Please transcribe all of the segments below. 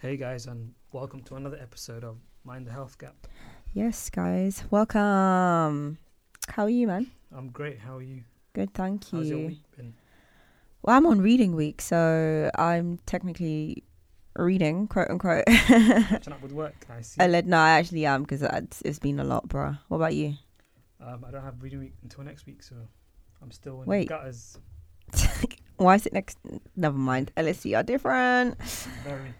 Hey guys, and welcome to another episode of Mind the Health Gap. Yes, guys, welcome. How are you, man? I'm great. How are you? Good, thank you. How's your week been? Well, I'm on reading week, so I'm technically reading, quote unquote. Catching up with work. I see. I led, no, I actually am because it's, it's been a lot, bro. What about you? Um, I don't have reading week until next week, so I'm still in Wait. the gutters. Why is it next? Never mind. LSE are different. Very.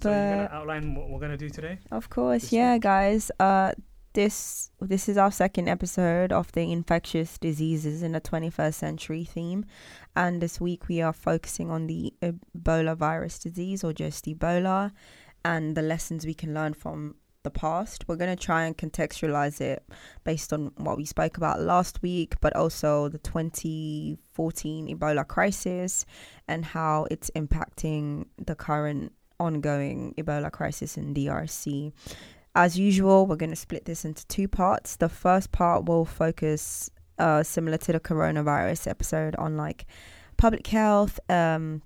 So you're gonna outline what we're gonna do today. of course, this yeah, week? guys. Uh, this this is our second episode of the infectious diseases in the 21st century theme, and this week we are focusing on the Ebola virus disease or just Ebola, and the lessons we can learn from the past. We're going to try and contextualize it based on what we spoke about last week, but also the 2014 Ebola crisis and how it's impacting the current ongoing Ebola crisis in DRC. As usual, we're going to split this into two parts. The first part will focus, uh, similar to the coronavirus episode, on like public health, um,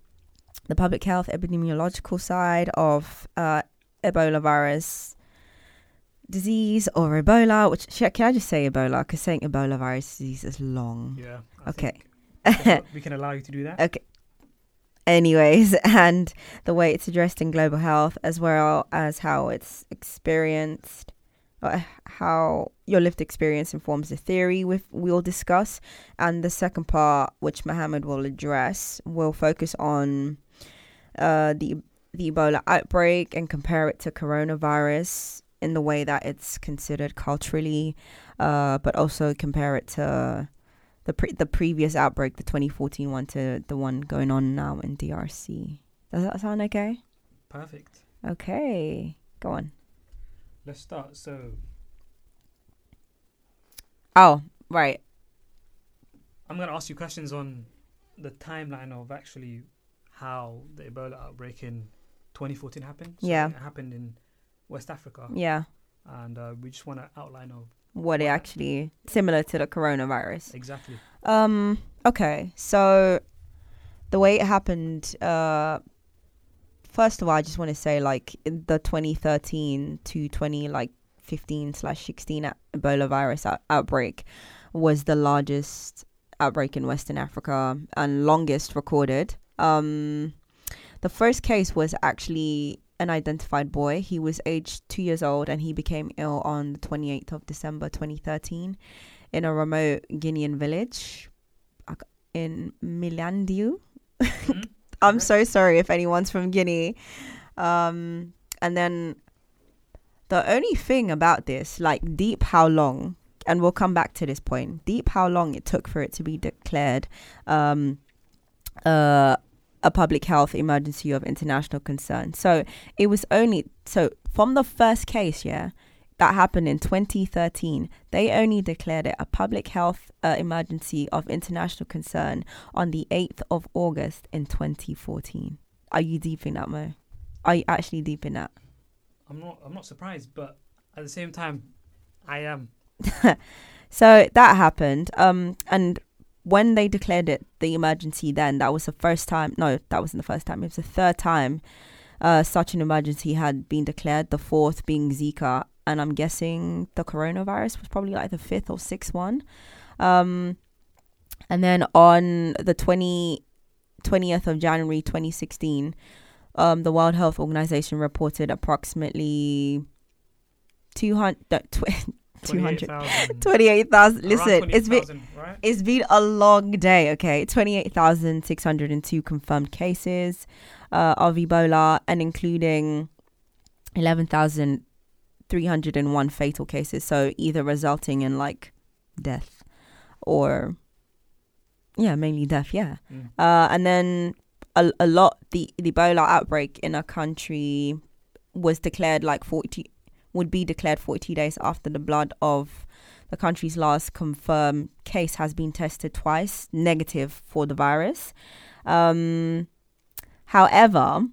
the public health epidemiological side of uh, Ebola virus disease or Ebola. Which sh- can I just say Ebola? Because saying Ebola virus disease is long. Yeah. I Okay. think we can- we can allow you to do that. Okay. Anyways, and the way it's addressed in global health, as well as how it's experienced, uh, how your lived experience informs the theory with, we'll discuss. And the second part, which Mohammed will address, will focus on uh, the the Ebola outbreak and compare it to coronavirus in the way that it's considered culturally, uh, but also compare it to the pre- the previous outbreak, the 2014 one, to the one going on now in DRC. Does that sound okay? Perfect. Okay, go on. Let's start. So Oh, right. I'm gonna ask you questions on the timeline of actually how the Ebola outbreak in 2014 happened. So Yeah. It happened in West Africa, Yeah, and uh, we just want to outline of what it actually similar to the coronavirus. exactly. Um. Okay. So the way it happened. Uh. First of all, I just want to say, like, the 2013 to 20 like 15 slash 16 out- Ebola virus out- outbreak was the largest outbreak in Western Africa and longest recorded. Um, the first case was actually an identified boy. He was aged two years old and he became ill on the 28th of December 2013 in a remote Guinean village in Meliandou. Mhm. I'm so sorry if anyone's from Guinea. Um, and then the only thing about this, like deep how long, and we'll come back to this point, deep how long it took for it to be declared um, uh, a public health emergency of international concern. So it was only, so from the first case, yeah, that happened in 2013, they only declared it a public health uh, emergency of international concern on the 8th of August in 2014. Are you deep in that, Mo? Are you actually deep in that? I'm not. I'm not surprised, but at the same time, I am. so that happened. Um, and when they declared it the emergency, then that was the first time. No, that wasn't the first time. It was the third time uh, such an emergency had been declared. The fourth being Zika, and I'm guessing the coronavirus was probably like the fifth or sixth one. Um, and then on the 20, 20th of January 2016, um, the World Health Organization reported approximately 200, no, tw- 200 28,000. 28,000. around Listen, it's been right? it's been a long day, okay? 28,602 confirmed cases uh, of Ebola and including 11,301 fatal cases. So either resulting in like death or, yeah, mainly death, yeah. Mm. Uh, and then a, a lot, the, the Ebola outbreak in a country was declared like 40, would be declared 40 days after the blood of the country's last confirmed case has been tested twice negative for the virus. Um, however,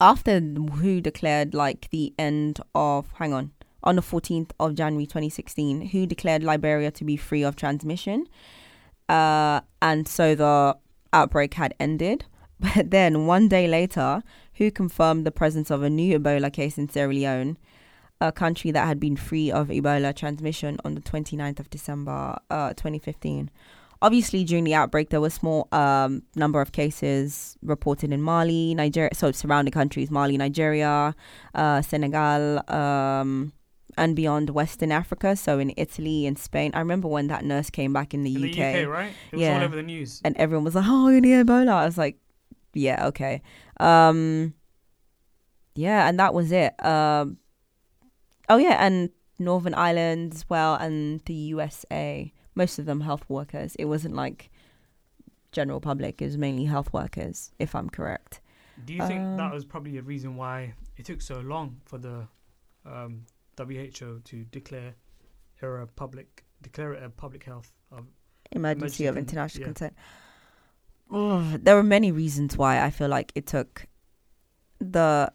after WHO declared like the end of, hang on, on the 14th of January 2016, WHO declared Liberia to be free of transmission. Uh, and so the outbreak had ended. But then one day later, who confirmed the presence of a new Ebola case in Sierra Leone, a country that had been free of Ebola transmission on the 29th of December uh, 2015. Obviously, during the outbreak, there was a small um, number of cases reported in Mali, Nigeria, so surrounding countries, Mali, Nigeria, uh, Senegal, um, and beyond Western Africa. So in Italy and Spain. I remember when that nurse came back in the In UK, the UK, right? It was Yeah. all over the news. and everyone was like, "Oh, you need Ebola." I was like, "Yeah, okay." Um, yeah, and that was it. Um, oh yeah, and Northern Ireland as well, and the USA. Most of them health workers. It wasn't like general public. It was mainly health workers, if I'm correct. Do you think that Um, was probably a reason why it took so long for the um, WHO to declare a public declare it a public health? Of, Emergency Emergency of international yeah. Ugh, there were many reasons why I feel like it took the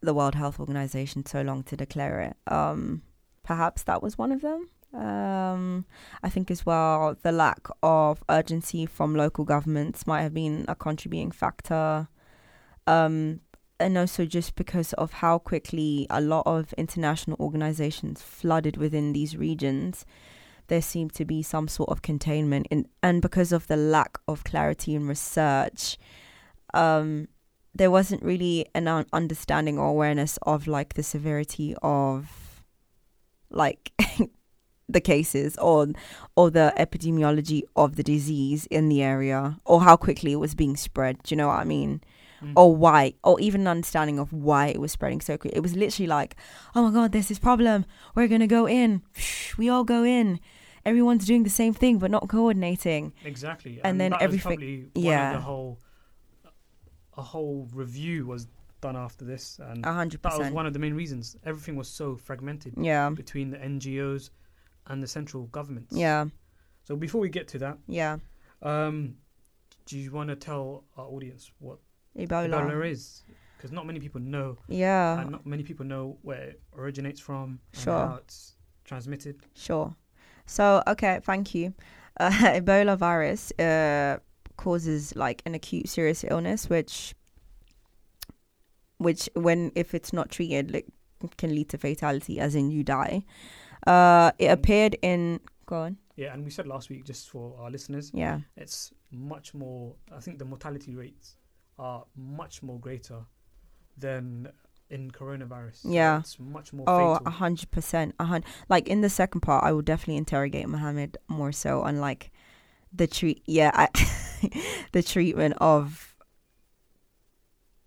the World Health Organization so long to declare it. Um, perhaps that was one of them. Um, I think as well the lack of urgency from local governments might have been a contributing factor. Um, and also just because of how quickly a lot of international organizations flooded within these regions, there seemed to be some sort of containment in, and because of the lack of clarity in research, um, there wasn't really an un- understanding or awareness of like the severity of like the cases or or the epidemiology of the disease in the area or how quickly it was being spread. Do you know what I mean? Mm. or why, or even an understanding of why it was spreading so quickly. It was literally like, oh my god, there's this problem. We're gonna go in. We all go in. Everyone's doing the same thing but not coordinating. exactly, and then everything- yeah. the whole a whole review was done after this, and A hundred that was one of the main reasons. Everything was so fragmented Yeah, between the NGOs and the central governments. yeah, So before we get to that, yeah. um, do you want to tell our audience what Ebola. Ebola is? Because not many people know, Yeah, and not many people know where it originates from and Sure. how it's transmitted. sure. So okay, thank you. Uh, Ebola virus uh, causes like an acute serious illness, which, which when if it's not treated, like, can lead to fatality, as in you die. Uh, it Mm. appeared in. Go on. Yeah, and we said last week, just for our listeners, Yeah. it's much more. I think the mortality rates are much more greater than in coronavirus. Yeah. it's much more Oh, a fatal. hundred percent. A hundred. Like in the second part, I will definitely interrogate Mohammed more so on like the treat. Yeah, I, the treatment of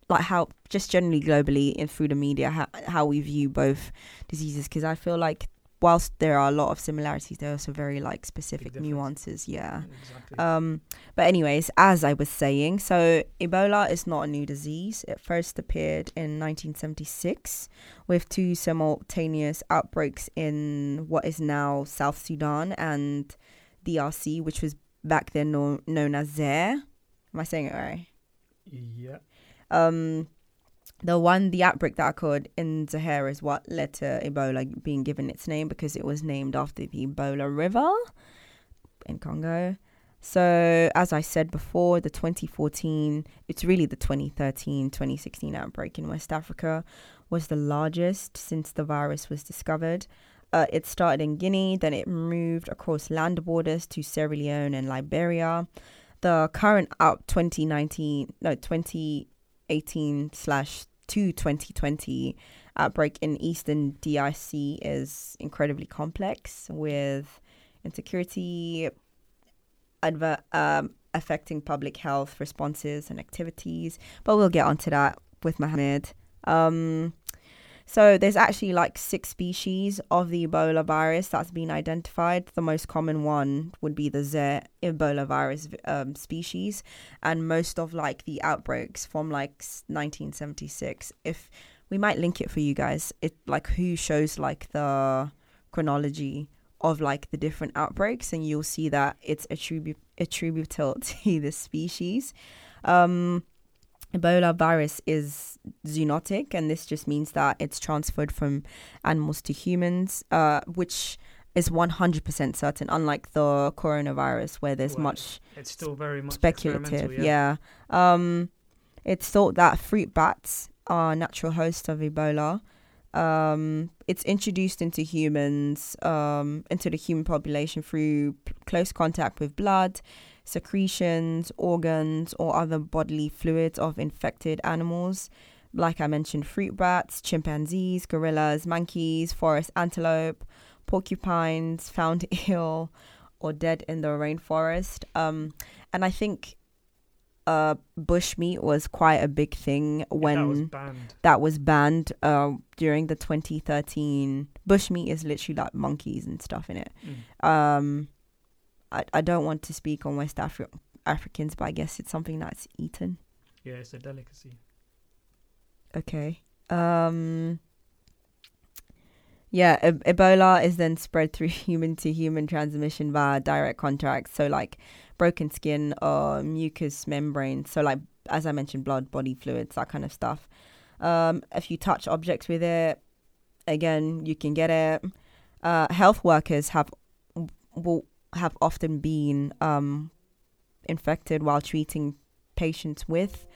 like how just generally globally and through the media how how we view both diseases because I feel like whilst there are a lot of similarities, there are also very like specific nuances. Yeah. Exactly. Um, but anyways, as I was saying, so Ebola is not a new disease. It first appeared in 1976 with two simultaneous outbreaks in what is now South Sudan and DRC, which was back then known, known as Zaire. Am I saying it right? yeah. Um, the one, the outbreak that occurred in Zaire is what led to Ebola being given its name because it was named after the Ebola River in Congo. So, as I said before, the 2014, it's really the 2013 2016 outbreak in West Africa was the largest since the virus was discovered. Uh, it started in Guinea, then it moved across land borders to Sierra Leone and Liberia. The current out 2019, no, 2018 slash to 2020 outbreak in eastern DRC is incredibly complex with insecurity, adver- um, affecting public health responses and activities. But we'll get onto that with Mohammed. Um, so there's actually like six species of the Ebola virus that's been identified. The most common one would be the Zaire Ebola virus um, species, and most of like the outbreaks from like 1976. If we might link it for you guys, it like who shows like the chronology of like the different outbreaks, and you'll see that it's attribu- attributable to the species. Um, Ebola virus is zoonotic, and this just means that it's transferred from animals to humans, uh, which is 100% certain, unlike the coronavirus, where there's Well, much It's still very much speculative. experimental, Yeah. Um, It's thought that fruit bats are natural hosts of Ebola. Um, it's introduced into humans, um, into the human population through p- close contact with blood, secretions, organs, or other bodily fluids of infected animals. Like I mentioned, fruit bats, chimpanzees, gorillas, monkeys, forest antelope, porcupines found ill or dead in the rainforest. Um, and I think uh, bushmeat was quite a big thing when that was banned. that was banned uh, during the 2013 bushmeat is literally like monkeys and stuff in it Mm. um i, I don't want to speak on west Afri- africans but i guess it's something that's eaten Yeah, it's a delicacy. okay um yeah e- ebola is then spread through human to human transmission via direct contact so like broken skin or mucous membranes. so like as i mentioned blood body fluids that kind of stuff um if you touch objects with it again you can get it uh health workers have will have often been um infected while treating patients with.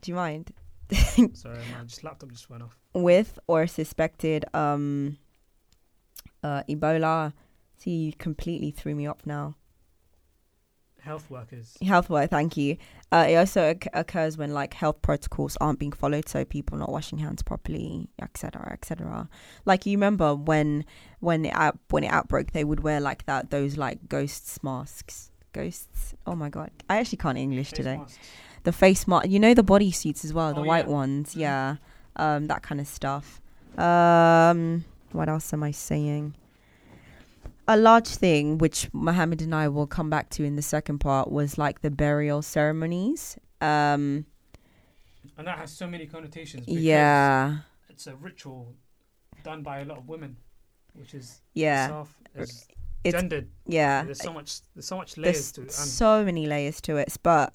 Do you mind? Sorry, my just laptop just went off. with or suspected um uh ebola. See you completely threw me off now Health workers. health work thank you. Uh it also occ- occurs when like health protocols aren't being followed so people not washing hands properly etc etc like you remember when when it out when it outbroke they would wear like that those like ghosts masks? Ghosts? Oh my god. I actually can't english Face today. masks. the face mask you know the body suits as well the Oh, white yeah. ones? Mhm. yeah. Um that kind of stuff. Um what else am i saying a large thing which Mohammed and I will come back to in the second part was like the burial ceremonies um And that has so many connotations. because yeah It's a ritual done by a lot of women, which is yeah is It's- gendered. yeah There's so much. There's so much layers there's to it. So many layers to it but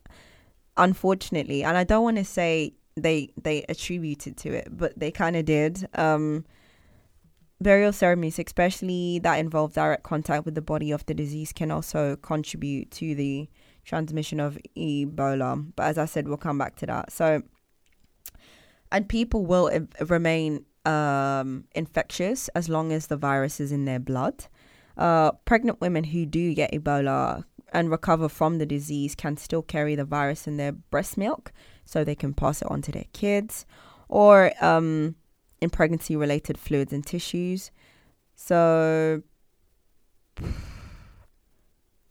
unfortunately and i don't want to say they they attributed to it but they kind of did um burial ceremonies especially that involve direct contact with the body of the disease can also contribute to the transmission of ebola. But as i said we'll come back to that. So and people will remain um infectious as long as the virus is in their blood. Uh, pregnant women who do get Ebola and recover from the disease can still carry the virus in their breast milk, so they can pass it on to their kids, or um, in pregnancy related fluids and tissues. So,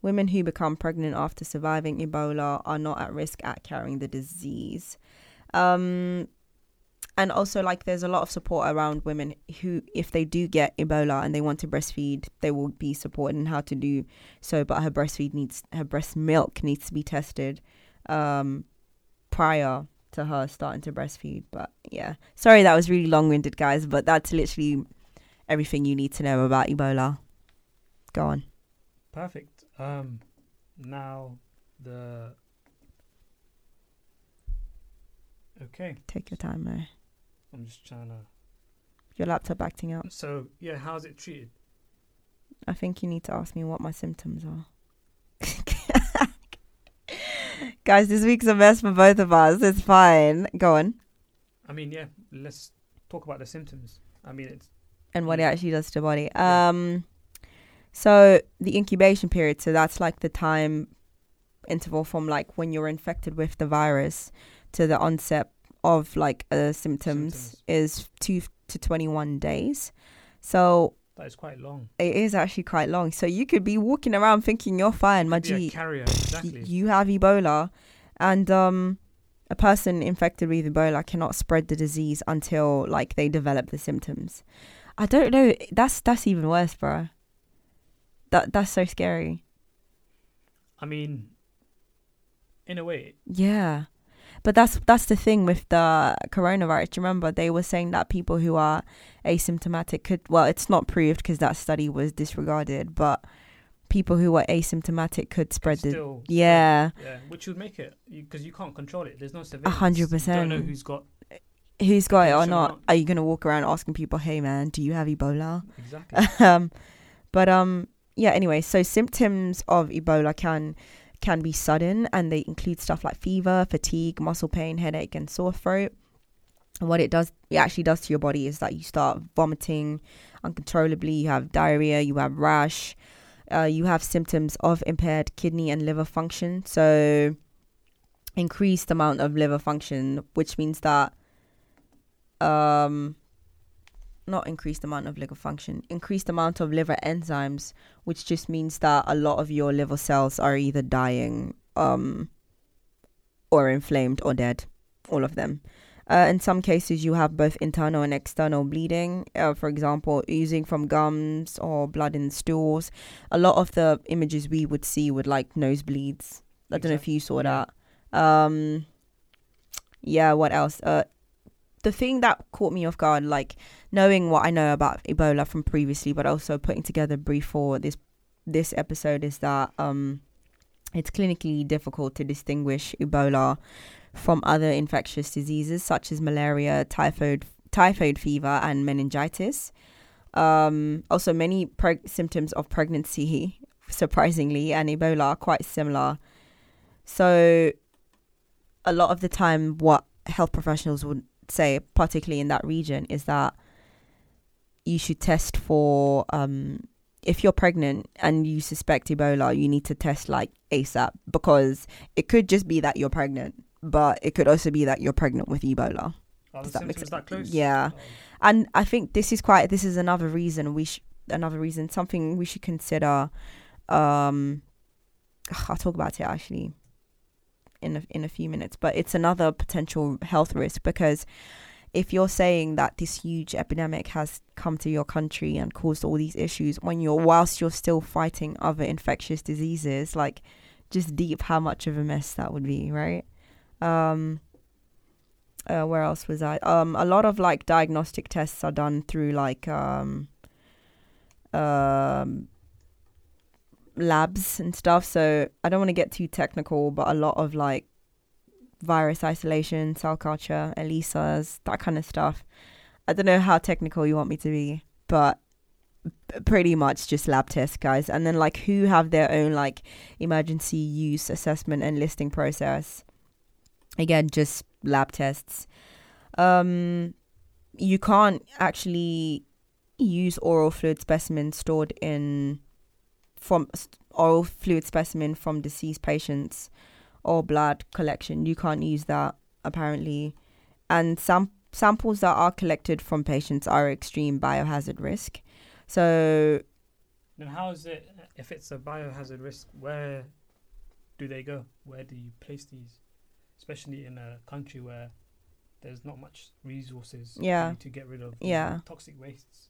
women who become pregnant after surviving Ebola are not at risk at carrying the disease. Um, and also like there's a lot of support around women who if they do get ebola and they want to breastfeed they will be supported in how to do so but her breastfeed needs her breast milk needs to be tested um prior to her starting to breastfeed but yeah sorry that was really long-winded guys but that's literally everything you need to know about ebola go on perfect. Um, now the. Okay, take your time there I'm just trying to. your laptop acting up So yeah, how's it treated? i think you need to ask me what my symptoms are guys this week's a mess for both of us it's fine go on I mean, yeah. Let's talk about the symptoms. I mean, it's and what it Mm. actually does to the body. Yeah. Um, so the incubation period, so that's like the time interval from like when you're infected with the virus to the onset of like uh, symptoms, Symptoms. is two to twenty one days. So that is quite long. it is actually quite long. So you could be walking around thinking you're fine, my G. carrier, exactly. You have Ebola, and um, a person infected with Ebola cannot spread the disease until like they develop the symptoms. I don't know. That's that's even worse, bro. That that's so scary. I mean, in a way, Yeah, but that's that's the thing with the coronavirus. Remember, they were saying that people who are asymptomatic could. Well, it's not proved because that study was disregarded. But people who are asymptomatic could spread it's the. still Yeah, yeah, which would make it because you, can't control it. There's no a surveillance. hundred You don't know who's got Who's got it or not? not. Are you gonna walk around asking people, "Hey, man, do you have Ebola?" exactly. um, but um, yeah. Anyway, so symptoms of Ebola can can be sudden and they include stuff like fever, fatigue, muscle pain, headache, and sore throat. And what it does, it actually does to your body is that you start vomiting uncontrollably, you have diarrhea, you have rash, uh, you have symptoms of impaired kidney and liver function. So, increased amount of liver function, which means that, um, not increased amount of liver function, increased amount of liver enzymes, which just means that a lot of your liver cells are either dying, um, or inflamed or dead, all of them. Uh, in some cases, you have both internal and external bleeding. Uh, for example, oozing from gums or blood in stools. A lot of the images we would see would like nosebleeds. I don't know if you saw Yeah. that. Um, yeah. What else? Uh, the thing that caught me off guard, like knowing what I know about Ebola from previously, but also putting together brief for this this episode, is that um, it's clinically difficult to distinguish Ebola from other infectious diseases such as malaria, typhoid, typhoid fever, and meningitis. Um, also, many preg- symptoms of pregnancy, surprisingly, and Ebola are quite similar. So, a lot of the time, what health professionals would say, particularly in that region, is that you should test for um, if you're pregnant and you suspect Ebola, you need to test like ASAP because it could just be that you're pregnant, but it could also be that you're pregnant with Ebola. Does that make sense? that close? Yeah. Oh, And I think this is quite this is another reason we sh- another reason something we should consider. Um, I'll talk about it actually in a, in a few minutes, but it's another potential health risk because if you're saying that this huge epidemic has come to your country and caused all these issues when you're whilst you're still fighting other infectious diseases, like just deep how much of a mess that would be, right? Um, uh, where else was I? Um, a lot of like diagnostic tests are done through like um, um, labs and stuff. So I don't want to get too technical, but a lot of like virus isolation, cell culture, ELISAs, that kind of stuff. I don't know how technical you want me to be, but pretty much just lab tests, guys. And then like who have their own like emergency use assessment and listing process. Again, just lab tests. Um, you can't actually use oral fluid specimens stored in from oral fluid specimen from deceased patients or blood collection. You can't use that apparently, and sam- samples that are collected from patients are extreme biohazard risk. So Then how is it if it's a biohazard risk? Where do they go? Where do you place these? Especially in a country where there's not much resources Yeah. to get rid of Yeah. toxic wastes.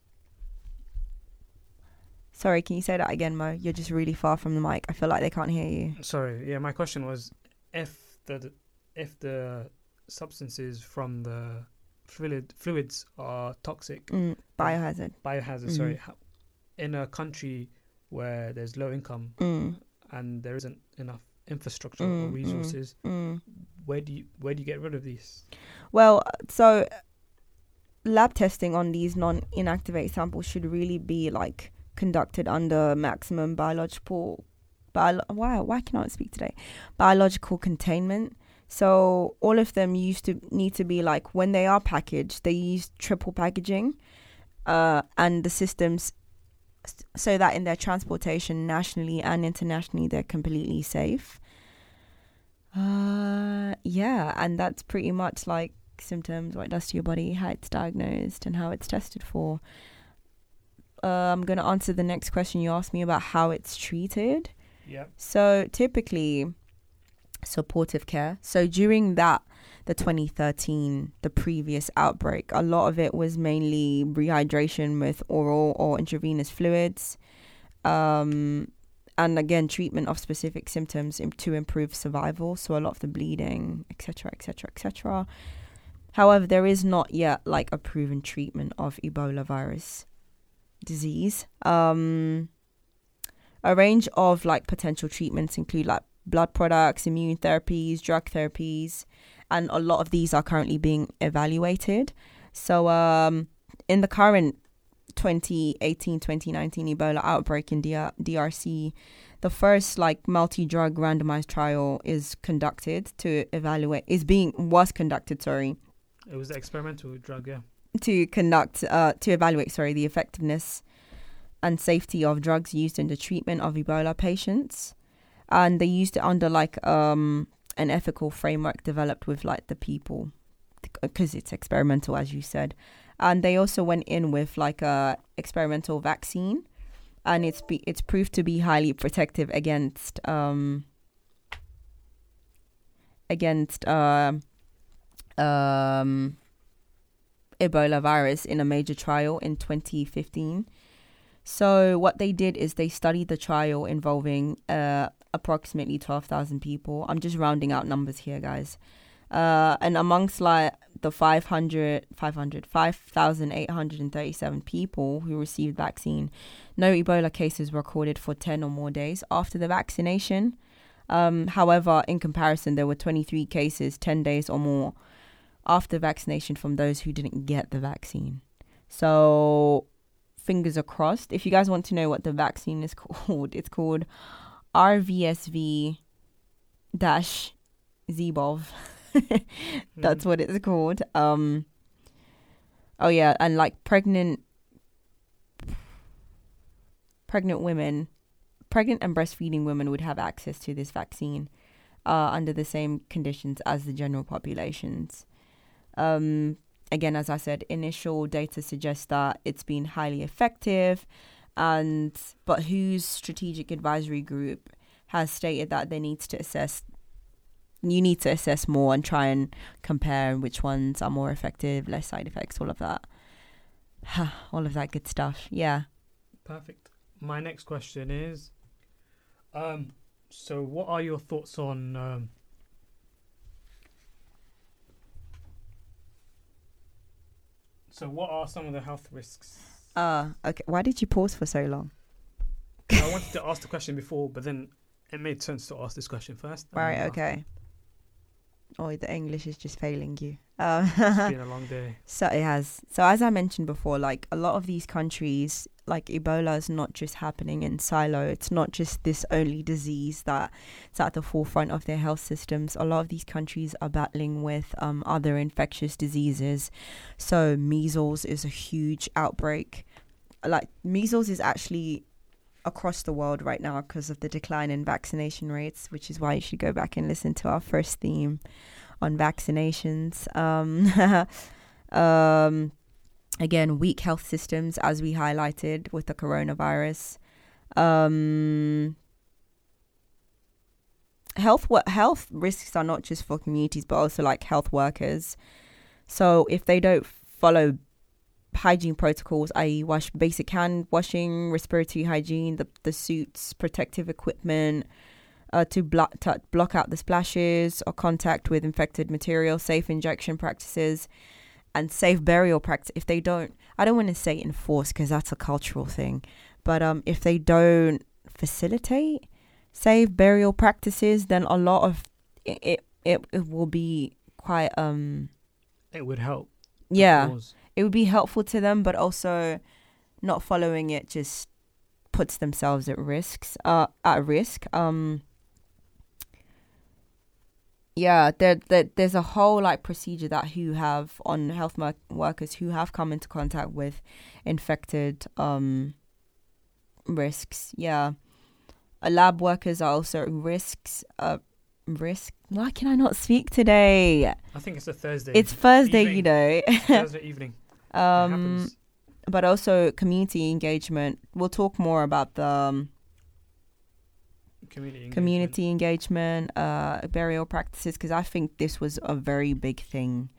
Sorry, can you say that again, Mo? You're just really far from the mic. I feel like they can't hear you. Sorry, yeah, my question was if the if the substances from the fluid fluids are toxic, Mm, biohazard. biohazard, Mhm. sorry, in a country where there's low income Mm, and there isn't enough infrastructure Mm, or mm. resources, mm. where do you where do you get rid of these? Well, so lab testing on these non-inactivated samples should really be like conducted under maximum biological bio- why why cannot I speak today? Biological containment. So all of them used to need to be like when they are packaged they use triple packaging uh, and the systems so that in their transportation nationally and internationally they're completely safe. Uh yeah and that's pretty much like symptoms what it does to your body how it's diagnosed and how it's tested for uh, i'm going to answer the next question you asked me about how it's treated. Yeah. so typically supportive care. So during that the 2013 the previous outbreak a lot of it was mainly rehydration with oral or intravenous fluids um and again treatment of specific symptoms to improve survival. So a lot of the bleeding etc etc etc however there is not yet like a proven treatment of ebola virus disease. Um a range of like potential treatments include like blood products immune therapies drug therapies and a lot of these are currently being evaluated. So um in the current 2018 2019 Ebola outbreak in DR- DRC, the first like multi-drug randomized trial is conducted to evaluate is being was conducted sorry. It was experimental drug, yeah. To conduct uh, to evaluate sorry the effectiveness and safety of drugs used in the treatment of Ebola patients, and they used it under like um an ethical framework developed with like the people because it's experimental as you said, and they also went in with like a experimental vaccine, and it's be it's proved to be highly protective against um against uh, um Ebola virus in a major trial in 2015. So what they did is they studied the trial involving uh, approximately 12,000 people. I'm just rounding out numbers here, guys. Uh, and amongst like the 500, 500, 5,837 people who received vaccine, no Ebola cases were recorded for 10 or more days after the vaccination. Um, however, in comparison, there were 23 cases 10 days or more after vaccination from those who didn't get the vaccine. So, fingers are crossed. If you guys want to know what the vaccine is called, it's called RVSV dash ZEBOV. That's what it's called. Um, oh yeah, and like pregnant, pregnant women, pregnant and breastfeeding women would have access to this vaccine uh, under the same conditions as the general populations. Um, again, as I said, initial data suggests that it's been highly effective, and but whose strategic advisory group has stated that they need to assess. You need to assess more and try and compare which ones are more effective, less side effects, all of that, all of that good stuff. Yeah. Perfect. My next question is, um, so what are your thoughts on um, So, what are some of the health risks? Uh, okay. Why did you pause for so long? I wanted to ask the question before, but then it made sense to ask this question first. Right. Okay. Oh, the English is just failing you. Um, It's been a long day. So it has. So as I mentioned before, like a lot of these countries, like Ebola is not just happening in silo. It's not just this only disease that's at the forefront of their health systems. A lot of these countries are battling with um, other infectious diseases. So measles is a huge outbreak. Like measles is actually across the world right now because of the decline in vaccination rates, which is why you should go back and listen to our first theme on vaccinations. Um, um, again, weak health systems, as we highlighted with the coronavirus. Um, health health risks are not just for communities, but also like health workers. So if they don't follow hygiene protocols, i.e., wash basic hand washing, respiratory hygiene, the the suits, protective equipment, uh, to block to block out the splashes or contact with infected material, safe injection practices, and safe burial practice. If they don't, I don't want to say enforce because that's a cultural thing, but um, if they don't facilitate safe burial practices, then a lot of it it, it, it will be quite um It would help. yeah it would be helpful to them, but also not following it just puts themselves at risks uh at risk. Um yeah, there, there there's a whole like procedure that who have on health mer- workers who have come into contact with infected um risks. Yeah. Uh, lab workers are also risks uh risk. Why can I not speak today? I think it's a Thursday. It's Thursday, you evening. know. Thursday evening. Um but also community engagement. We'll talk more about the um, Community. engagement. community engagement, uh, burial practices, because I think this was a very big thing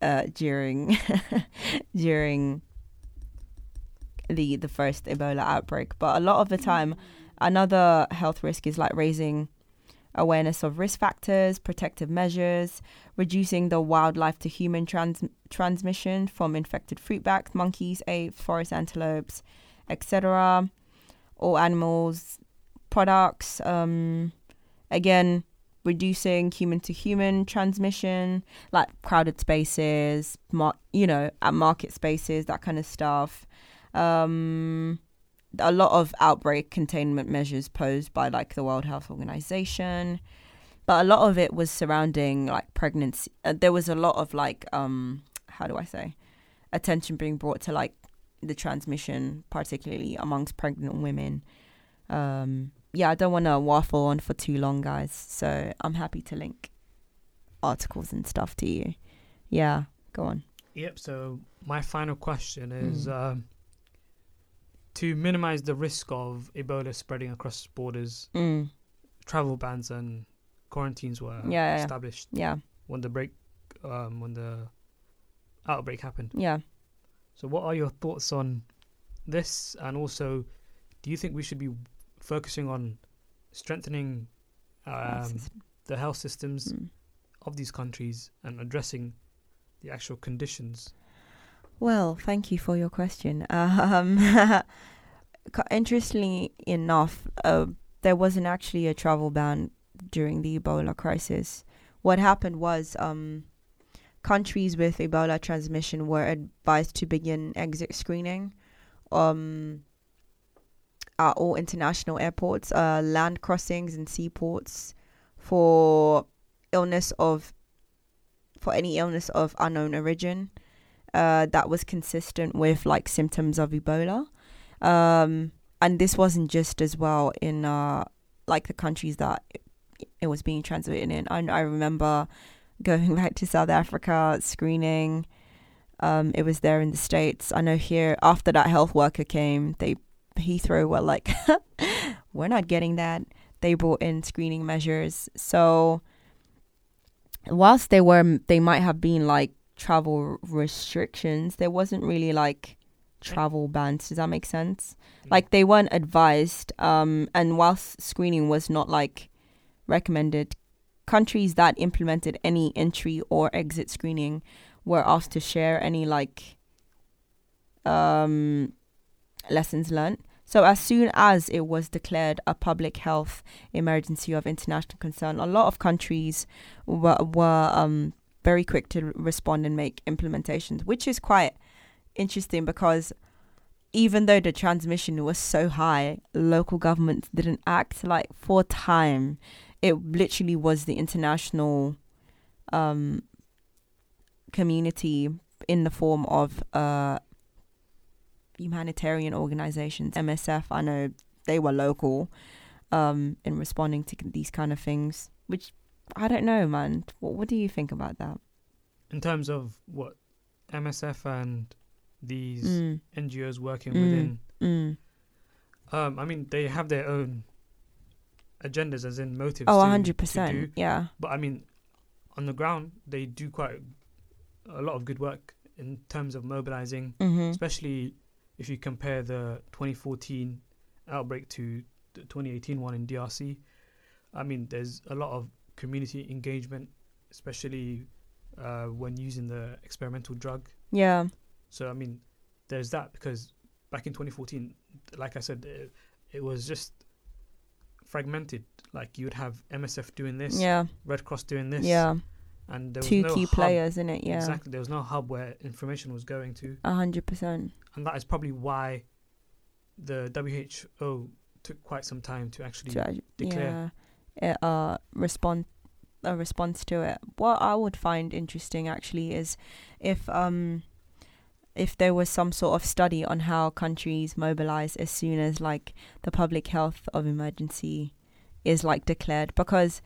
uh, during during the the first Ebola outbreak. But a lot of the time, another health risk is like raising awareness of risk factors, protective measures, reducing the wildlife to human trans- transmission from infected fruit bats, monkeys, apes, forest antelopes, etc. All animals, products. Um, again, reducing human to human transmission, like crowded spaces, mar- you know, at market spaces, that kind of stuff. Um, a lot of outbreak containment measures posed by like the World Health Organization, but a lot of it was surrounding like pregnancy. Uh, there was a lot of like um, how do I say, attention being brought to like the transmission, particularly amongst pregnant women. Um, yeah, I don't want to waffle on for too long, guys. So I'm happy to link articles and stuff to you. Yeah, go on. Yep. So my final question is Mm. um, to minimize the risk of Ebola spreading across borders. Mm, Travel bans and quarantines were yeah. established yeah, when the break, um, when the outbreak happened. yeah. So, what are your thoughts on this? And also, do you think we should be focusing on strengthening um, the health systems Mm. of these countries and addressing the actual conditions? Well, thank you for your question. Um, interestingly enough, uh, there wasn't actually a travel ban during the Ebola crisis. What happened was um, countries with Ebola transmission were advised to begin exit screening um, at all international airports, uh, land crossings, and seaports for illness of for any illness of unknown origin uh, that was consistent with like symptoms of Ebola. Um, and this wasn't just as well in uh, like the countries that it, it was being transmitted in. I, I remember going back to South Africa screening. Um, it was there in the states. I know here after that health worker came, they Heathrow were like, "We're not getting that." They brought in screening measures. So whilst they were, they might have been like travel restrictions. There wasn't really like travel bans. Does that make sense? Like they weren't advised. Um, and whilst screening was not like recommended, countries that implemented any entry or exit screening were asked to share any like um lessons learned. So as soon as it was declared a public health emergency of international concern, a lot of countries were were um very quick to respond and make implementations, which is quite interesting because even though the transmission was so high, local governments didn't act like for time. It literally was the international um, community in the form of uh, humanitarian organizations. MSF, I know they were local um, in responding to these kind of things, which I don't know, man. What, what do you think about that? In terms of what MSF and these Mm, NGOs working Mm. within, mm. um, I mean, they have their own agendas, as in motives. Oh, to- hundred to do. percent. Yeah. But I mean, on the ground, they do quite a lot of good work in terms of mobilizing, Mm-hmm. especially if you compare the 2014 outbreak to the 2018 one in DRC. I mean, there's a lot of community engagement, especially uh, when using the experimental drug. Yeah. So I mean, there's that because back in 2014, like I said, it, it was just fragmented. Like you would have MSF doing this, Yeah. Red Cross doing this, Yeah. And there was Two no key hub. players in it. Yeah. Exactly, there was no hub where information was going to, A hundred percent. and that is probably why the WHO took quite some time to actually. to declare. yeah, it, uh, respond a response to it. What I would find interesting actually is if um if there was some sort of study on how countries mobilize as soon as like the public health of emergency is like declared because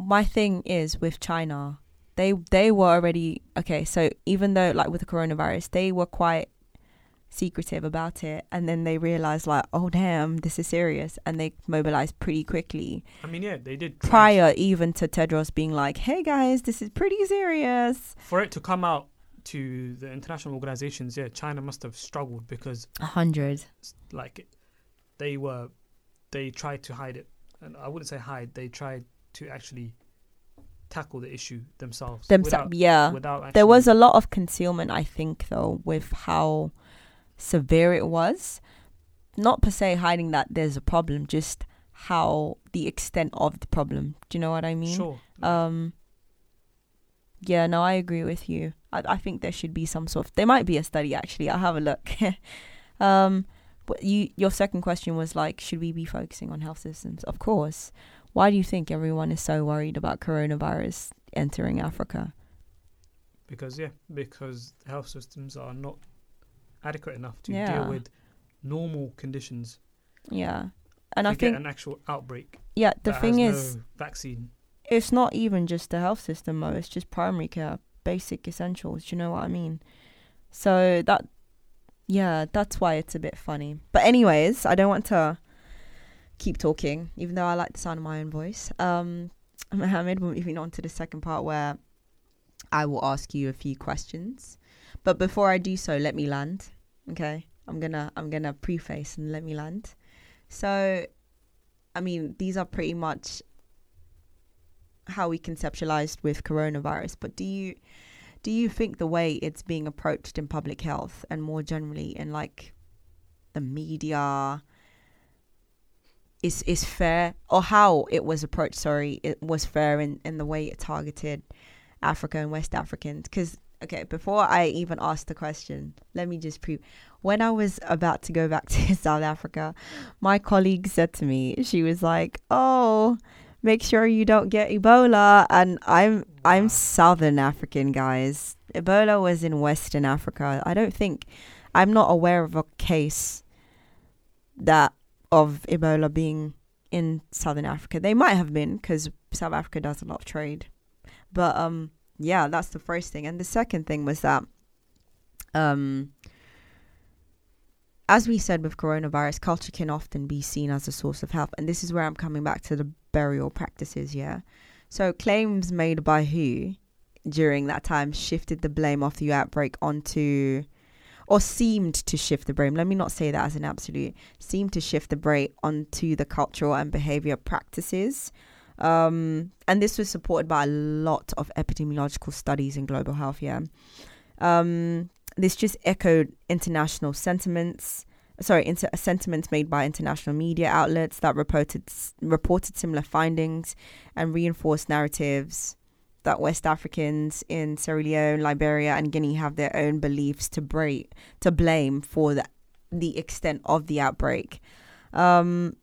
my thing is with China they they were already okay so even though like with the coronavirus they were quite secretive about it and then they realized like oh damn this is serious and they mobilized pretty quickly I mean, yeah, they did. try prior even to Tedros being like hey guys this is pretty serious for it to come out to the international organizations. Yeah, China must have struggled because a hundred like they were they tried to hide it and i wouldn't say hide they tried to actually tackle the issue themselves themselves yeah without there was a lot of concealment i think though with how severe it was not per se hiding that there's a problem just how the extent of the problem do you know what i mean sure Um. Yeah, no, I agree with you. I, I think there should be some sort of. There might be a study actually. I'll have a look. um, but you, your second question was like, should we be focusing on health systems? Of course. Why do you think everyone is so worried about coronavirus entering Africa? Because yeah, because health systems are not adequate enough to Yeah. deal with normal conditions. Yeah, and I get think an actual outbreak. yeah, the thing is, no vaccine. it's not even just the health system, though. It's just primary care, basic essentials. Do you know what I mean? So that, yeah, that's why it's a bit funny. But anyways, I don't want to keep talking, even though I like the sound of my own voice. Um, Mohammed, we're moving on to the second part where I will ask you a few questions. But before I do so, let me land. Okay, I'm gonna I'm gonna preface and let me land. So, I mean, these are pretty much how we conceptualized with coronavirus but do you do you think the way it's being approached in public health and more generally in like the media is is fair or how it was approached sorry it was fair in in the way it targeted africa and west africans because okay before i even asked the question let me just pre when i was about to go back to south africa my colleague said to me she was like oh make sure you don't get Ebola. And I'm I'm Southern African, guys. Ebola was in Western Africa. I don't think I'm not aware of a case that of Ebola being in Southern Africa. They might have been because South Africa does a lot of trade. But um, yeah, that's the first thing. And the second thing was that um. As we said with coronavirus, culture can often be seen as a source of health. And this is where I'm coming back to the burial practices, yeah. So claims made by WHO during that time shifted the blame of the outbreak onto or seemed to shift the blame. Let me not say that as an absolute. Seemed to shift the blame onto the cultural and behavior practices. Um, and this was supported by a lot of epidemiological studies in global health, yeah. Um, this just echoed international sentiments sorry, inter- sentiments made by international media outlets that reported reported similar findings and reinforced narratives that West Africans in Sierra Leone, Liberia, and Guinea have their own beliefs to break to blame for the the extent of the outbreak. Um,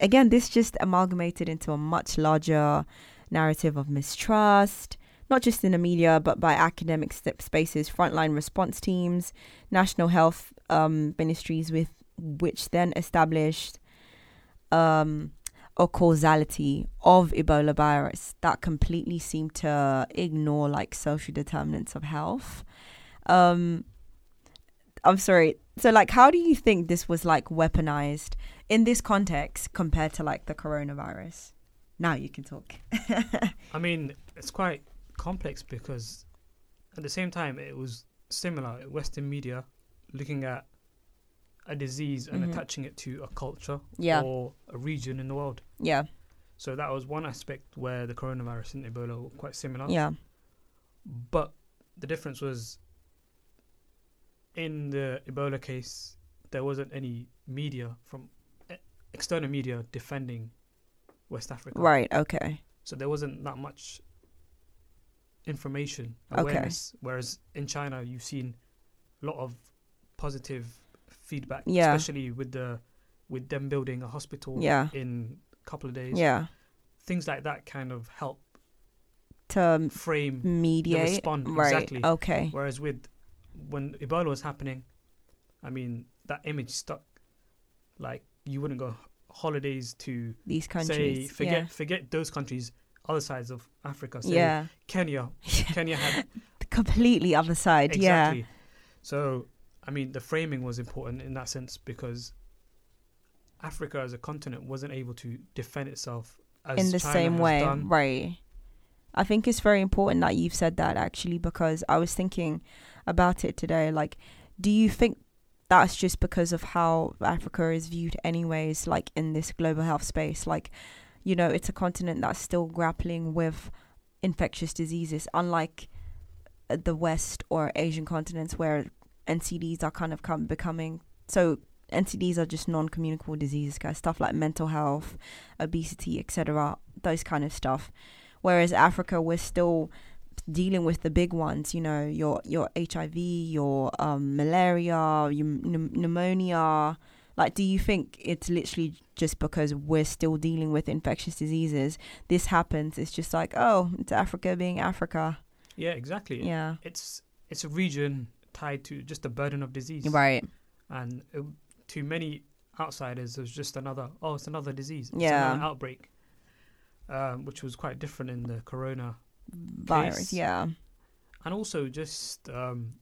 again, this just amalgamated into a much larger narrative of mistrust, not just in the media, but by academic spaces, frontline response teams, national health um, ministries, with which then established um, a causality of Ebola virus that completely seemed to ignore like social determinants of health. Um, I'm sorry. So, like, how do you think this was like weaponized in this context compared to like the coronavirus? Now you can talk. I mean, it's quite complex because at the same time it was similar. Western media looking at a disease and Mhm. attaching it to a culture Yeah. or a region in the world. yeah, So that was one aspect where the coronavirus and Ebola were quite similar. yeah, But the difference was in the Ebola case, there wasn't any media from external media defending West Africa. right, okay, So there wasn't that much information awareness. Okay. awareness. Whereas in China, you've seen a lot of positive feedback, Yeah. especially with the with them building a hospital Yeah. in a couple of days. yeah. Things like that kind of help To frame. mediate, respond, right? exactly. Okay, Whereas with when Ebola was happening, I mean that image stuck. Like you wouldn't go holidays to these countries. say forget forget those countries other sides of Africa. Say yeah, Kenya. Kenya had completely other side, yeah. So I mean the framing was important in that sense because Africa as a continent wasn't able to defend itself as in the China same has way, done. right? I think it's very important that you've said that actually because I was thinking about it today. Like, do you think that's just because of how Africa is viewed, anyways? Like in this global health space, like you know, it's a continent that's still grappling with infectious diseases, unlike the West or Asian continents where NCDs are kind of come becoming so. NCDs are just non-communicable diseases, guys. Stuff like mental health, obesity, etc. Those kind of stuff. Whereas Africa, we're still dealing with the big ones, you know, your your HIV, your um, malaria, your pn- pneumonia. Like, do you think it's literally just because we're still dealing with infectious diseases? This happens. It's just like, oh, it's Africa being Africa. Yeah, exactly. Yeah. It's it's a region tied to just the burden of disease. Right. And uh, to many outsiders, it was just another. Oh, it's another disease. It's Yeah. another outbreak. Um, which was quite different in the corona Virus. Case. Yeah. and also just um,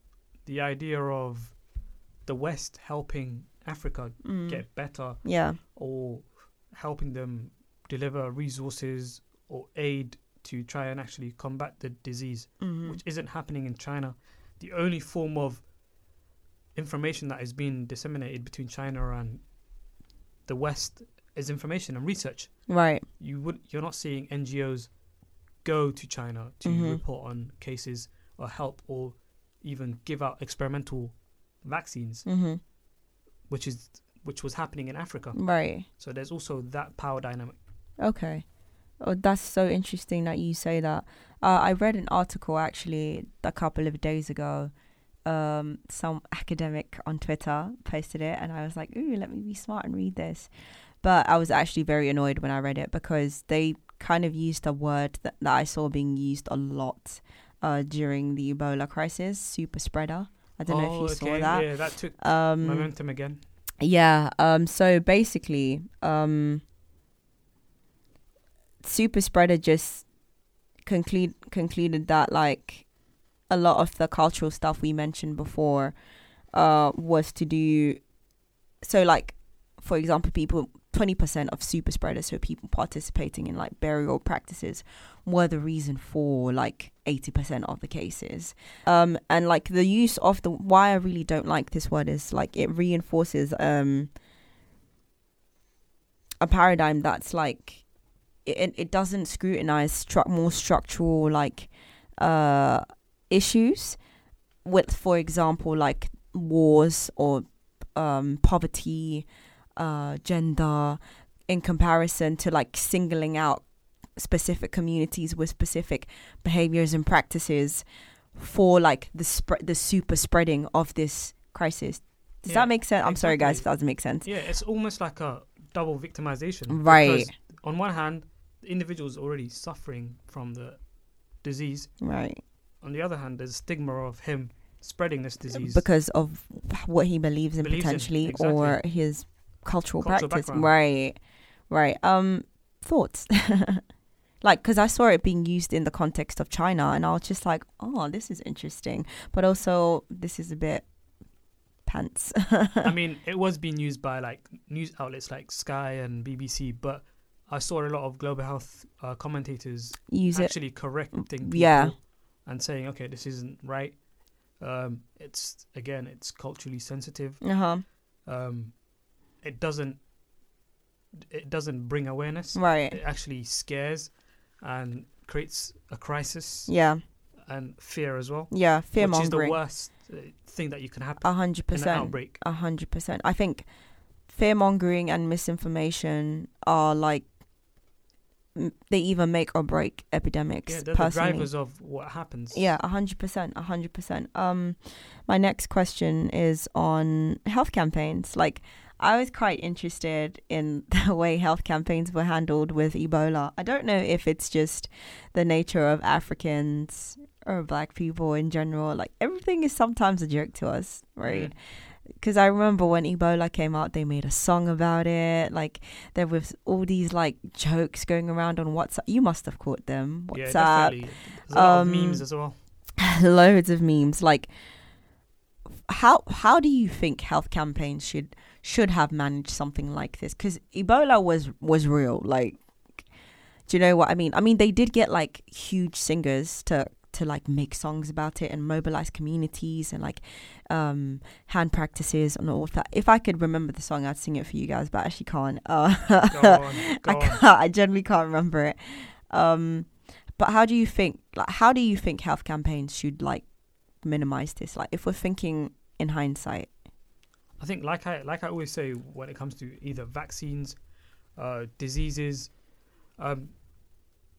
the idea of the West helping Africa Mm. get better Yeah. or helping them deliver resources or aid to try and actually combat the disease, Mhm. which isn't happening in China. The only form of information that is being disseminated between China and the West is information and research. Right. You would you're not seeing NGOs go to China to Mhm. report on cases or help or even give out experimental vaccines, Mhm. which is which was happening in Africa. Right. So there's also that power dynamic. Okay. Oh, that's so interesting that you say that. Uh, I read an article actually a couple of days ago. Um, some academic on Twitter posted it, and I was like, "Ooh, let me be smart and read this." But I was actually very annoyed when I read it because they kind of used a word that, that I saw being used a lot uh, during the Ebola crisis, super spreader. I don't know if you saw that. Oh, Yeah, that took Um, momentum again. yeah. Um. So basically, um, super spreader just conclude concluded that like a lot of the cultural stuff we mentioned before, uh, was to do. So like, for example, people twenty percent of super spreaders, so people participating in like burial practices, were the reason for like eighty percent of the cases. Um, and like the use of the why I really don't like this word is like it reinforces um a paradigm that's like it it doesn't scrutinize stru- more structural like uh issues with for example like wars or um poverty uh gender in comparison to like singling out specific communities with specific behaviors and practices for like the spread the super spreading of this crisis does Yeah, that make sense i'm sorry guys exactly. if that doesn't make sense Yeah, it's almost like a double victimization. Right. On one hand, the individual's already suffering from the disease. right On the other hand, there's stigma of him spreading this disease. because of what he believes in Believes in, potentially exactly. or his cultural, Cultural practice background. right right um thoughts like because i saw it being used in the context of china and i was just like oh this is interesting but also this is a bit pants I mean, it was being used by like news outlets like Sky and BBC, but I saw a lot of global health uh, commentators use it actually correcting people yeah. and saying, okay, this isn't right. Um, it's again, it's culturally sensitive. uh-huh Um, it doesn't it doesn't bring awareness. right It actually scares and creates a crisis yeah and fear as well, yeah fear mongering. which is the worst uh, thing that you can happen a hundred percent. outbreak. A hundred percent. I think fear mongering and misinformation are like they either make or break epidemics. Yeah, they're the drivers of what happens. Yeah, a hundred percent, a hundred percent. Um, my next question is on health campaigns. Like, I was quite interested in the way health campaigns were handled with Ebola. I don't know if it's just the nature of Africans or black people in general. Like, everything is sometimes a joke to us, right? Mm. Because I remember when Ebola came out, they made a song about it. Like there was all these like jokes going around on WhatsApp. You must have caught them. Yeah, WhatsApp, definitely. There's a lot of um, memes as well. loads of memes. Like how how do you think health campaigns should should have managed something like this? Because Ebola was was real. Like, do you know what I mean? I mean, they did get like huge singers to to like make songs about it and mobilize communities and like um hand practices and all of that. If I could remember the song, I'd sing it for you guys, but I actually can't. Uh, Go on, go I can't. I generally can't remember it. Um, but how do you think? Like, how do you think health campaigns should like minimize this? Like, if we're thinking in hindsight, I think, like I like I always say, when it comes to either vaccines, uh, diseases, um,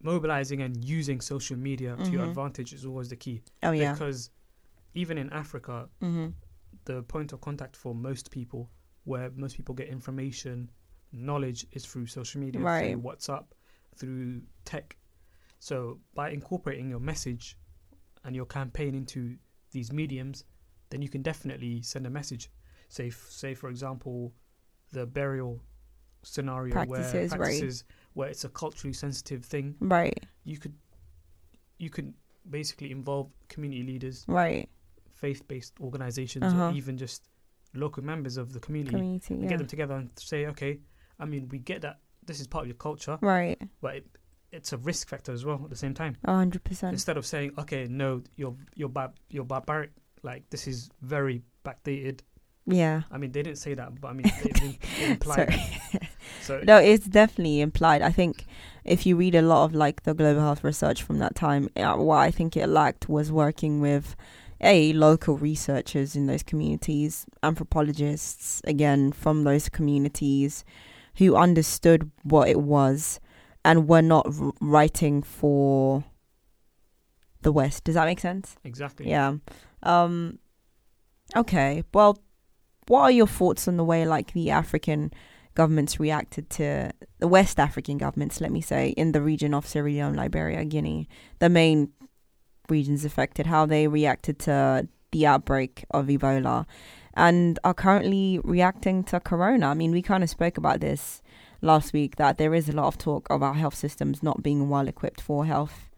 mobilizing and using social media to your advantage is always the key. Oh yeah. Because even in Africa, Mhm. the point of contact for most people, where most people get information, knowledge, is through social media, Right. through WhatsApp, through tech. So by incorporating your message and your campaign into these mediums, then you can definitely send a message. Say, f- say for example, the burial scenario Practices, where right. Where it's a culturally sensitive thing, Right. you could you could basically involve community leaders Right. faith-based organizations Uh-huh. or even just local members of the community Community. and Yeah. get them together and say okay i mean we get that this is part of your culture Right. but it, it's a risk factor as well at the same time A hundred percent. instead of saying okay no you're you're bar- you're barbaric like this is very backdated Yeah. i mean they didn't say that but i mean they, they, they implied Sorry. No, it's definitely implied. I think if you read a lot of like the global health research from that time, uh, what I think it lacked was working with a local researchers in those communities, anthropologists again from those communities who understood what it was and were not r- writing for the West. Does that make sense? exactly Yeah. Um okay. Well, what are your thoughts on the way like the African governments reacted to the West African governments, let me say, in the region of Sierra Leone, Liberia, Guinea, the main regions affected, how they reacted to the outbreak of Ebola and are currently reacting to corona. I mean, we kind of spoke about this last week that there is a lot of talk of our health systems not being well equipped for health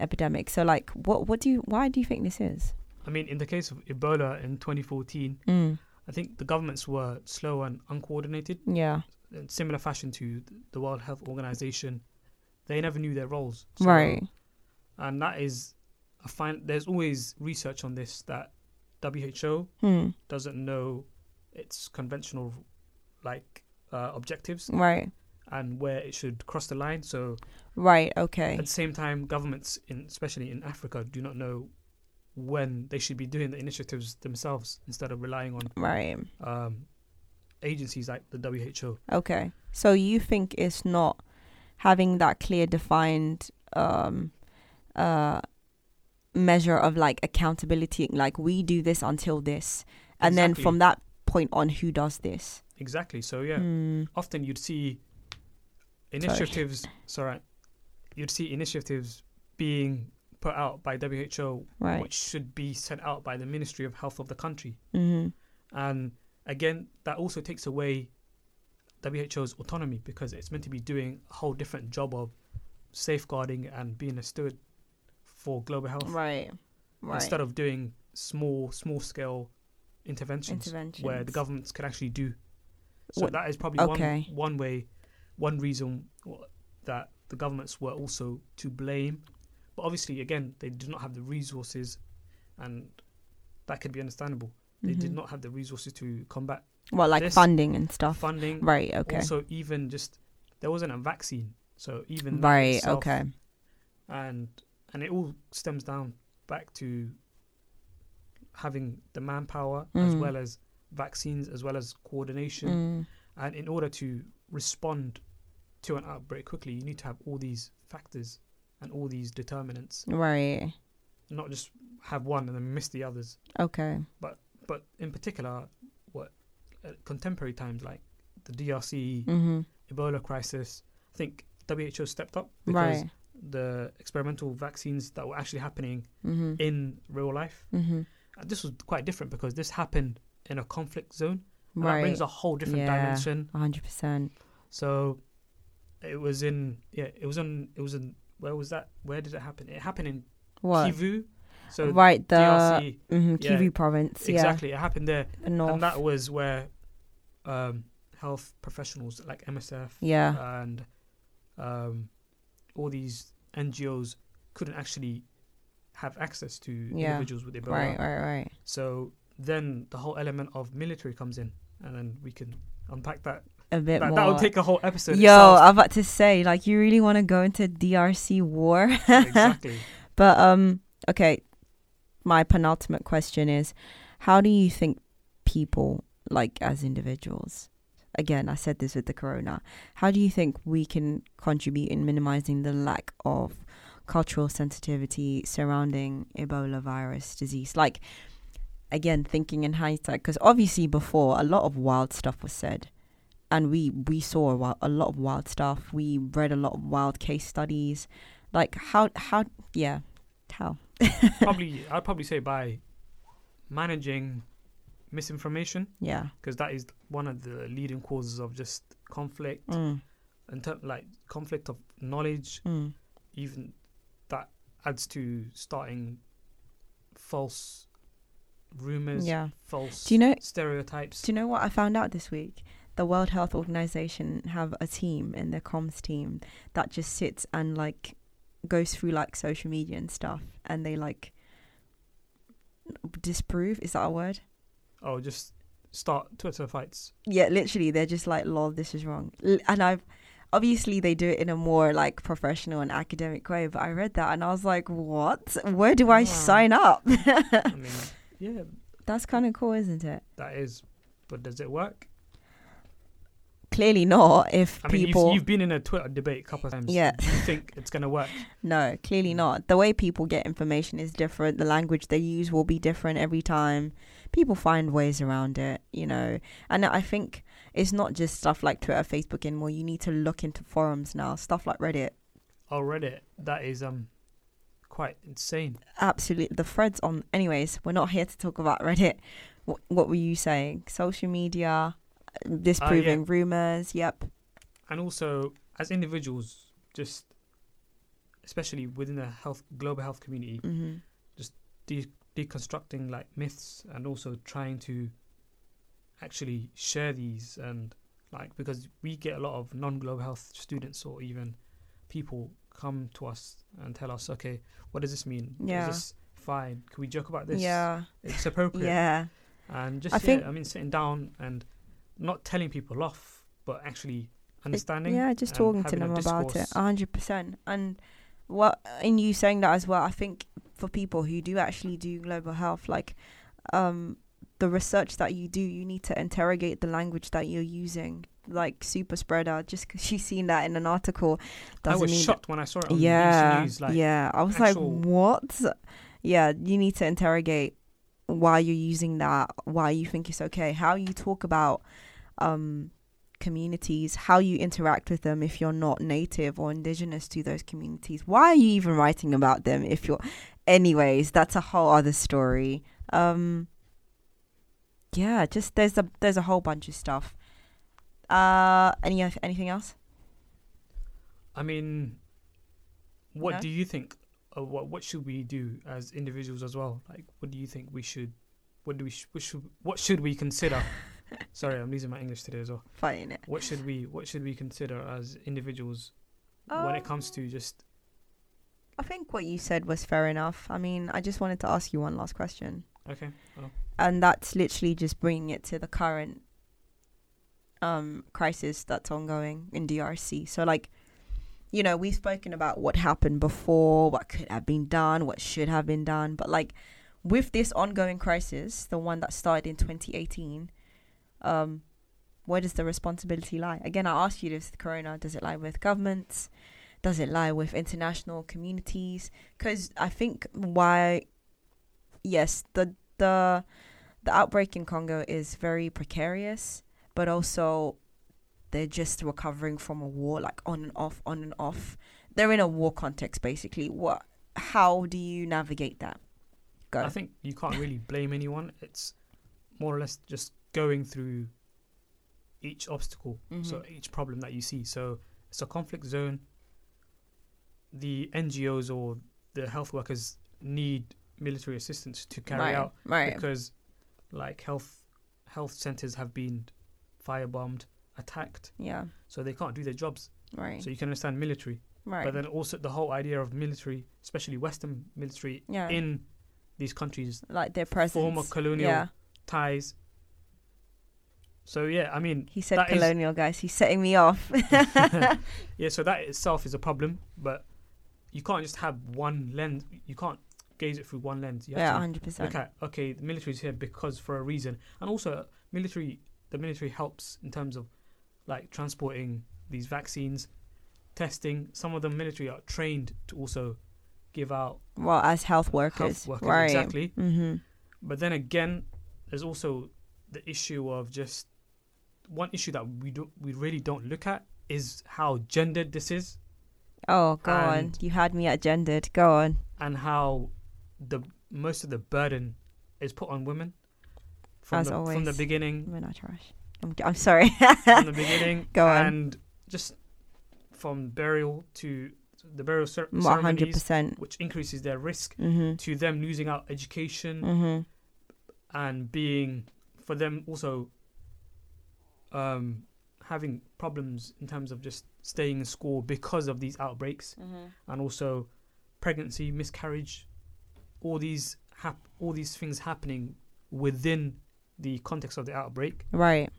epidemics. So like what what do you why do you think this is? i mean in the case of ebola in 2014 Mm. I think the governments were slow and uncoordinated Yeah. in similar fashion to the World Health Organization, they never knew their roles. So- right. And that is a fine. There's always research on this that WHO Hmm. doesn't know its conventional like uh, objectives Right. and where it should cross the line. So Right. Okay. at the same time, governments, in especially in Africa, do not know when they should be doing the initiatives themselves instead of relying on Right. um, agencies like the WHO. Okay. So you think it's not having that clear defined um uh measure of like accountability like we do this until this and then from that point on who does this Exactly. So yeah, Hmm. often you'd see initiatives. Sorry, you'd see initiatives being put out by WHO, right which should be sent out by the Ministry of Health of the country. mm-hmm. And again, that also takes away WHO's autonomy because it's meant to be doing a whole different job of safeguarding and being a steward for global health right right instead of doing small, small scale interventions intervention where the governments can actually do. So What- that is probably okay. one one way, one reason that the governments were also to blame. But obviously, again, they did not have the resources, and that could be understandable. They did Mhm. not have the resources to combat what like this- funding and stuff funding. right okay So even just there wasn't a vaccine, so even right itself- okay and and it all stems down back to having the manpower as Mm. well as vaccines as well as coordination mm. and in order to respond to an outbreak quickly you need to have all these factors and all these determinants right not just have one and then miss the others okay but but in particular what uh, contemporary times like the DRC mm-hmm. Ebola crisis I think WHO stepped up because right the experimental vaccines that were actually happening mm-hmm. in real life. Mm-hmm. And this was quite different because this happened in a conflict zone. And that right brings a whole different Yeah. dimension. 100% So it was in yeah, it was in it was in where was that? Where did it happen? It happened in what Kivu. So right the DRC mm-hmm, yeah, Kivu province exactly. It happened there. the And that was where um health professionals like MSF yeah and um all these NGOs couldn't actually have access to Yeah. individuals with Ebola. right right right So then the whole element of military comes in, and then we can unpack that. A bit That more that would take a whole episode. yo i'm about to say like you really want to go into drc war exactly. but um okay my penultimate question is how do you think people like as individuals again, I said this with the corona. How do you think we can contribute in minimizing the lack of cultural sensitivity surrounding Ebola virus disease? Like, again, thinking in hindsight, because obviously before a lot of wild stuff was said, and we we saw a, a lot of wild stuff. We read a lot of wild case studies. Like how how yeah how probably I'd probably say by managing misinformation yeah because that is one of the leading causes of just conflict mm, and ter- like conflict of knowledge mm, even that adds to starting false rumors yeah. false Do you know stereotypes Do you know what I found out this week? The World Health Organization have a team in their comms team that just sits and like goes through like social media and stuff, and they like disprove. Is that a word? oh just start twitter fights Yeah, literally, they're just like, "Lol, this is wrong," and I've obviously they do it in a more like professional and academic way. But I read that and I was like, "What? Where do I Wow. sign up?" i mean yeah That's kind of cool, isn't it? that is but does it work Clearly not. If i mean people you've, you've been in a twitter debate a couple of times Yeah. you think it's going to work No, clearly not. The way people get information is different. The language they use will be different every time. People find ways around it, you know. And I think it's not just stuff like Twitter, Facebook anymore. You need to look into forums now, stuff like Reddit. oh reddit that is um quite insane Absolutely. The threads on. Anyways, we're not here to talk about Reddit. What, what were you saying? Social media, disproving rumors. Yep. and also as individuals just especially within the health global health community hmm de- deconstructing like myths and also trying to actually share these and like because we get a lot of non-global health students or even people come to us and tell us okay what does this mean Yeah. is this fine can we joke about this Yeah. it's appropriate Yeah. and just I yeah, think- i mean sitting down and not telling people off but actually understanding Yeah, just talking to them about it. A hundred percent. And what in you saying that as well, I think for people who do actually do global health, like um the research that you do, you need to interrogate the language that you're using. Like super spreader, just because you've seen that in an article, i was mean shocked when i saw it on yeah, news like yeah. I was like, what? Yeah, you need to interrogate why you're using that, why you think it's okay, how you talk about um, communities, how you interact with them if you're not native or indigenous to those communities. Why are you even writing about them if you're. Anyways, that's a whole other story. Um, yeah, just there's a there's a whole bunch of stuff. Uh, any anything else? I mean, what No? do you think? Uh, what what should we do as individuals as well? Like, what do you think we should? What do we? Sh- what should what should we consider? Sorry, I'm losing my English today as well. Fighting it. What should we What should we consider as individuals when it comes to just? I think what you said was fair enough. I mean, I just wanted to ask you one last question. Okay. Oh. And that's literally just bringing it to the current um, crisis that's ongoing in DRC. So, like, you know, we've spoken about what happened before, what could have been done, what should have been done. But, like, with this ongoing crisis, the one that started in 2018, um, where does the responsibility lie? Again, I ask you this Corona, does it lie with governments? Does it lie with international communities? Because I think why, yes, the the the outbreak in Congo is very precarious, but also they're just recovering from a war, like on and off, on and off. They're in a war context, basically. What? How do you navigate that? Go. I think you can't really blame anyone. It's more or less just going through each obstacle, so Mhm. each problem that you see. So it's a conflict zone. The NGOs or the health workers need military assistance to carry right, out right. because like health health centers have been firebombed attacked. Yeah, so they can't do their jobs. Right, so you can understand military. Right. but then also the whole idea of military especially western military yeah, in these countries. Like their presence. former colonial Yeah, ties. So yeah i mean he said that is- colonial, guys. He's setting me off. yeah so that itself is a problem but you can't just have one lens. You can't gaze it through one lens. You yeah, hundred percent. look at okay the military is here because for a reason. And also military the military helps in terms of like transporting these vaccines, testing. Some of the military are trained to also give out Well, as health workers, health workers. right? Exactly. Mm-hmm. But then again, there's also the issue of just one issue that we do we really don't look at is how gendered this is Oh, go on. You had me at gendered. Go on. and how the most of the burden is put on women from As the, from the beginning We're not trash. I'm, I'm sorry. from the beginning Go on. and just from burial to the burial cer- One hundred ceremonies percent. which increases their risk Mhm. to them losing out education Mhm. and being for them also um having problems in terms of just staying in school because of these outbreaks Mhm. and also pregnancy miscarriage all these hap- all these things happening within the context of the outbreak Right.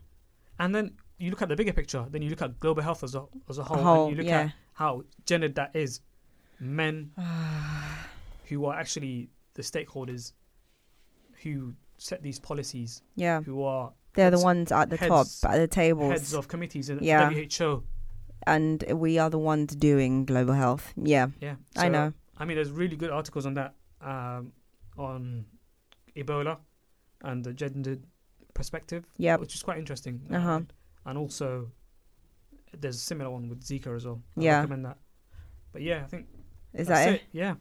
And then you look at the bigger picture then you look at global health as a, as a whole, whole, and you look yeah. at how gendered that is men who are actually the stakeholders who set these policies Yeah. who are They're the ones at the top, at the tables. heads of committees in Yeah. WHO. and we are the ones doing global health. Yeah. Yeah, I know. I mean, there's really good articles on that, um, on Ebola and the gendered perspective, Yep. which is quite interesting. Uh-huh. And, and also, there's a similar one with Zika as well. I Yeah. recommend that. But yeah, I think Is that's that it. Yeah.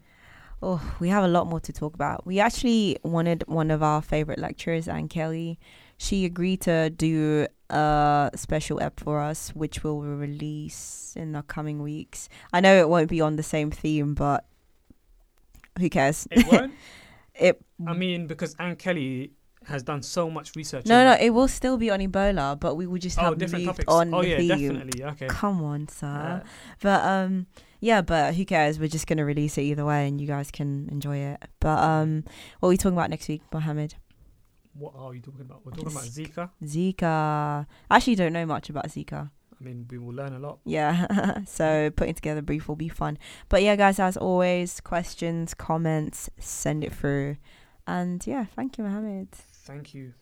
Oh, we have a lot more to talk about. We actually wanted one of our favorite lecturers, Anne Kelly. She agreed to do a special ep for us, which will release in the coming weeks. I know it won't be on the same theme, but who cares? It won't. It. I mean, because Anne Kelly has done so much research. no, no, that. it will still be on Ebola, but we will just Oh, have different moved topics. on oh the yeah, theme. definitely. Okay. Come on, sir. But um yeah, but who cares? We're just gonna release it either way and you guys can enjoy it. But um what are we talking about next week, Mohammed? what are you talking about? We're talking about Zika. Zika. I actually don't know much about Zika. I mean, we will learn a lot. Yeah. so putting together a brief will be fun. But yeah, guys, as always, questions, comments, send it through. And yeah, thank you, Mohammed. Thank you.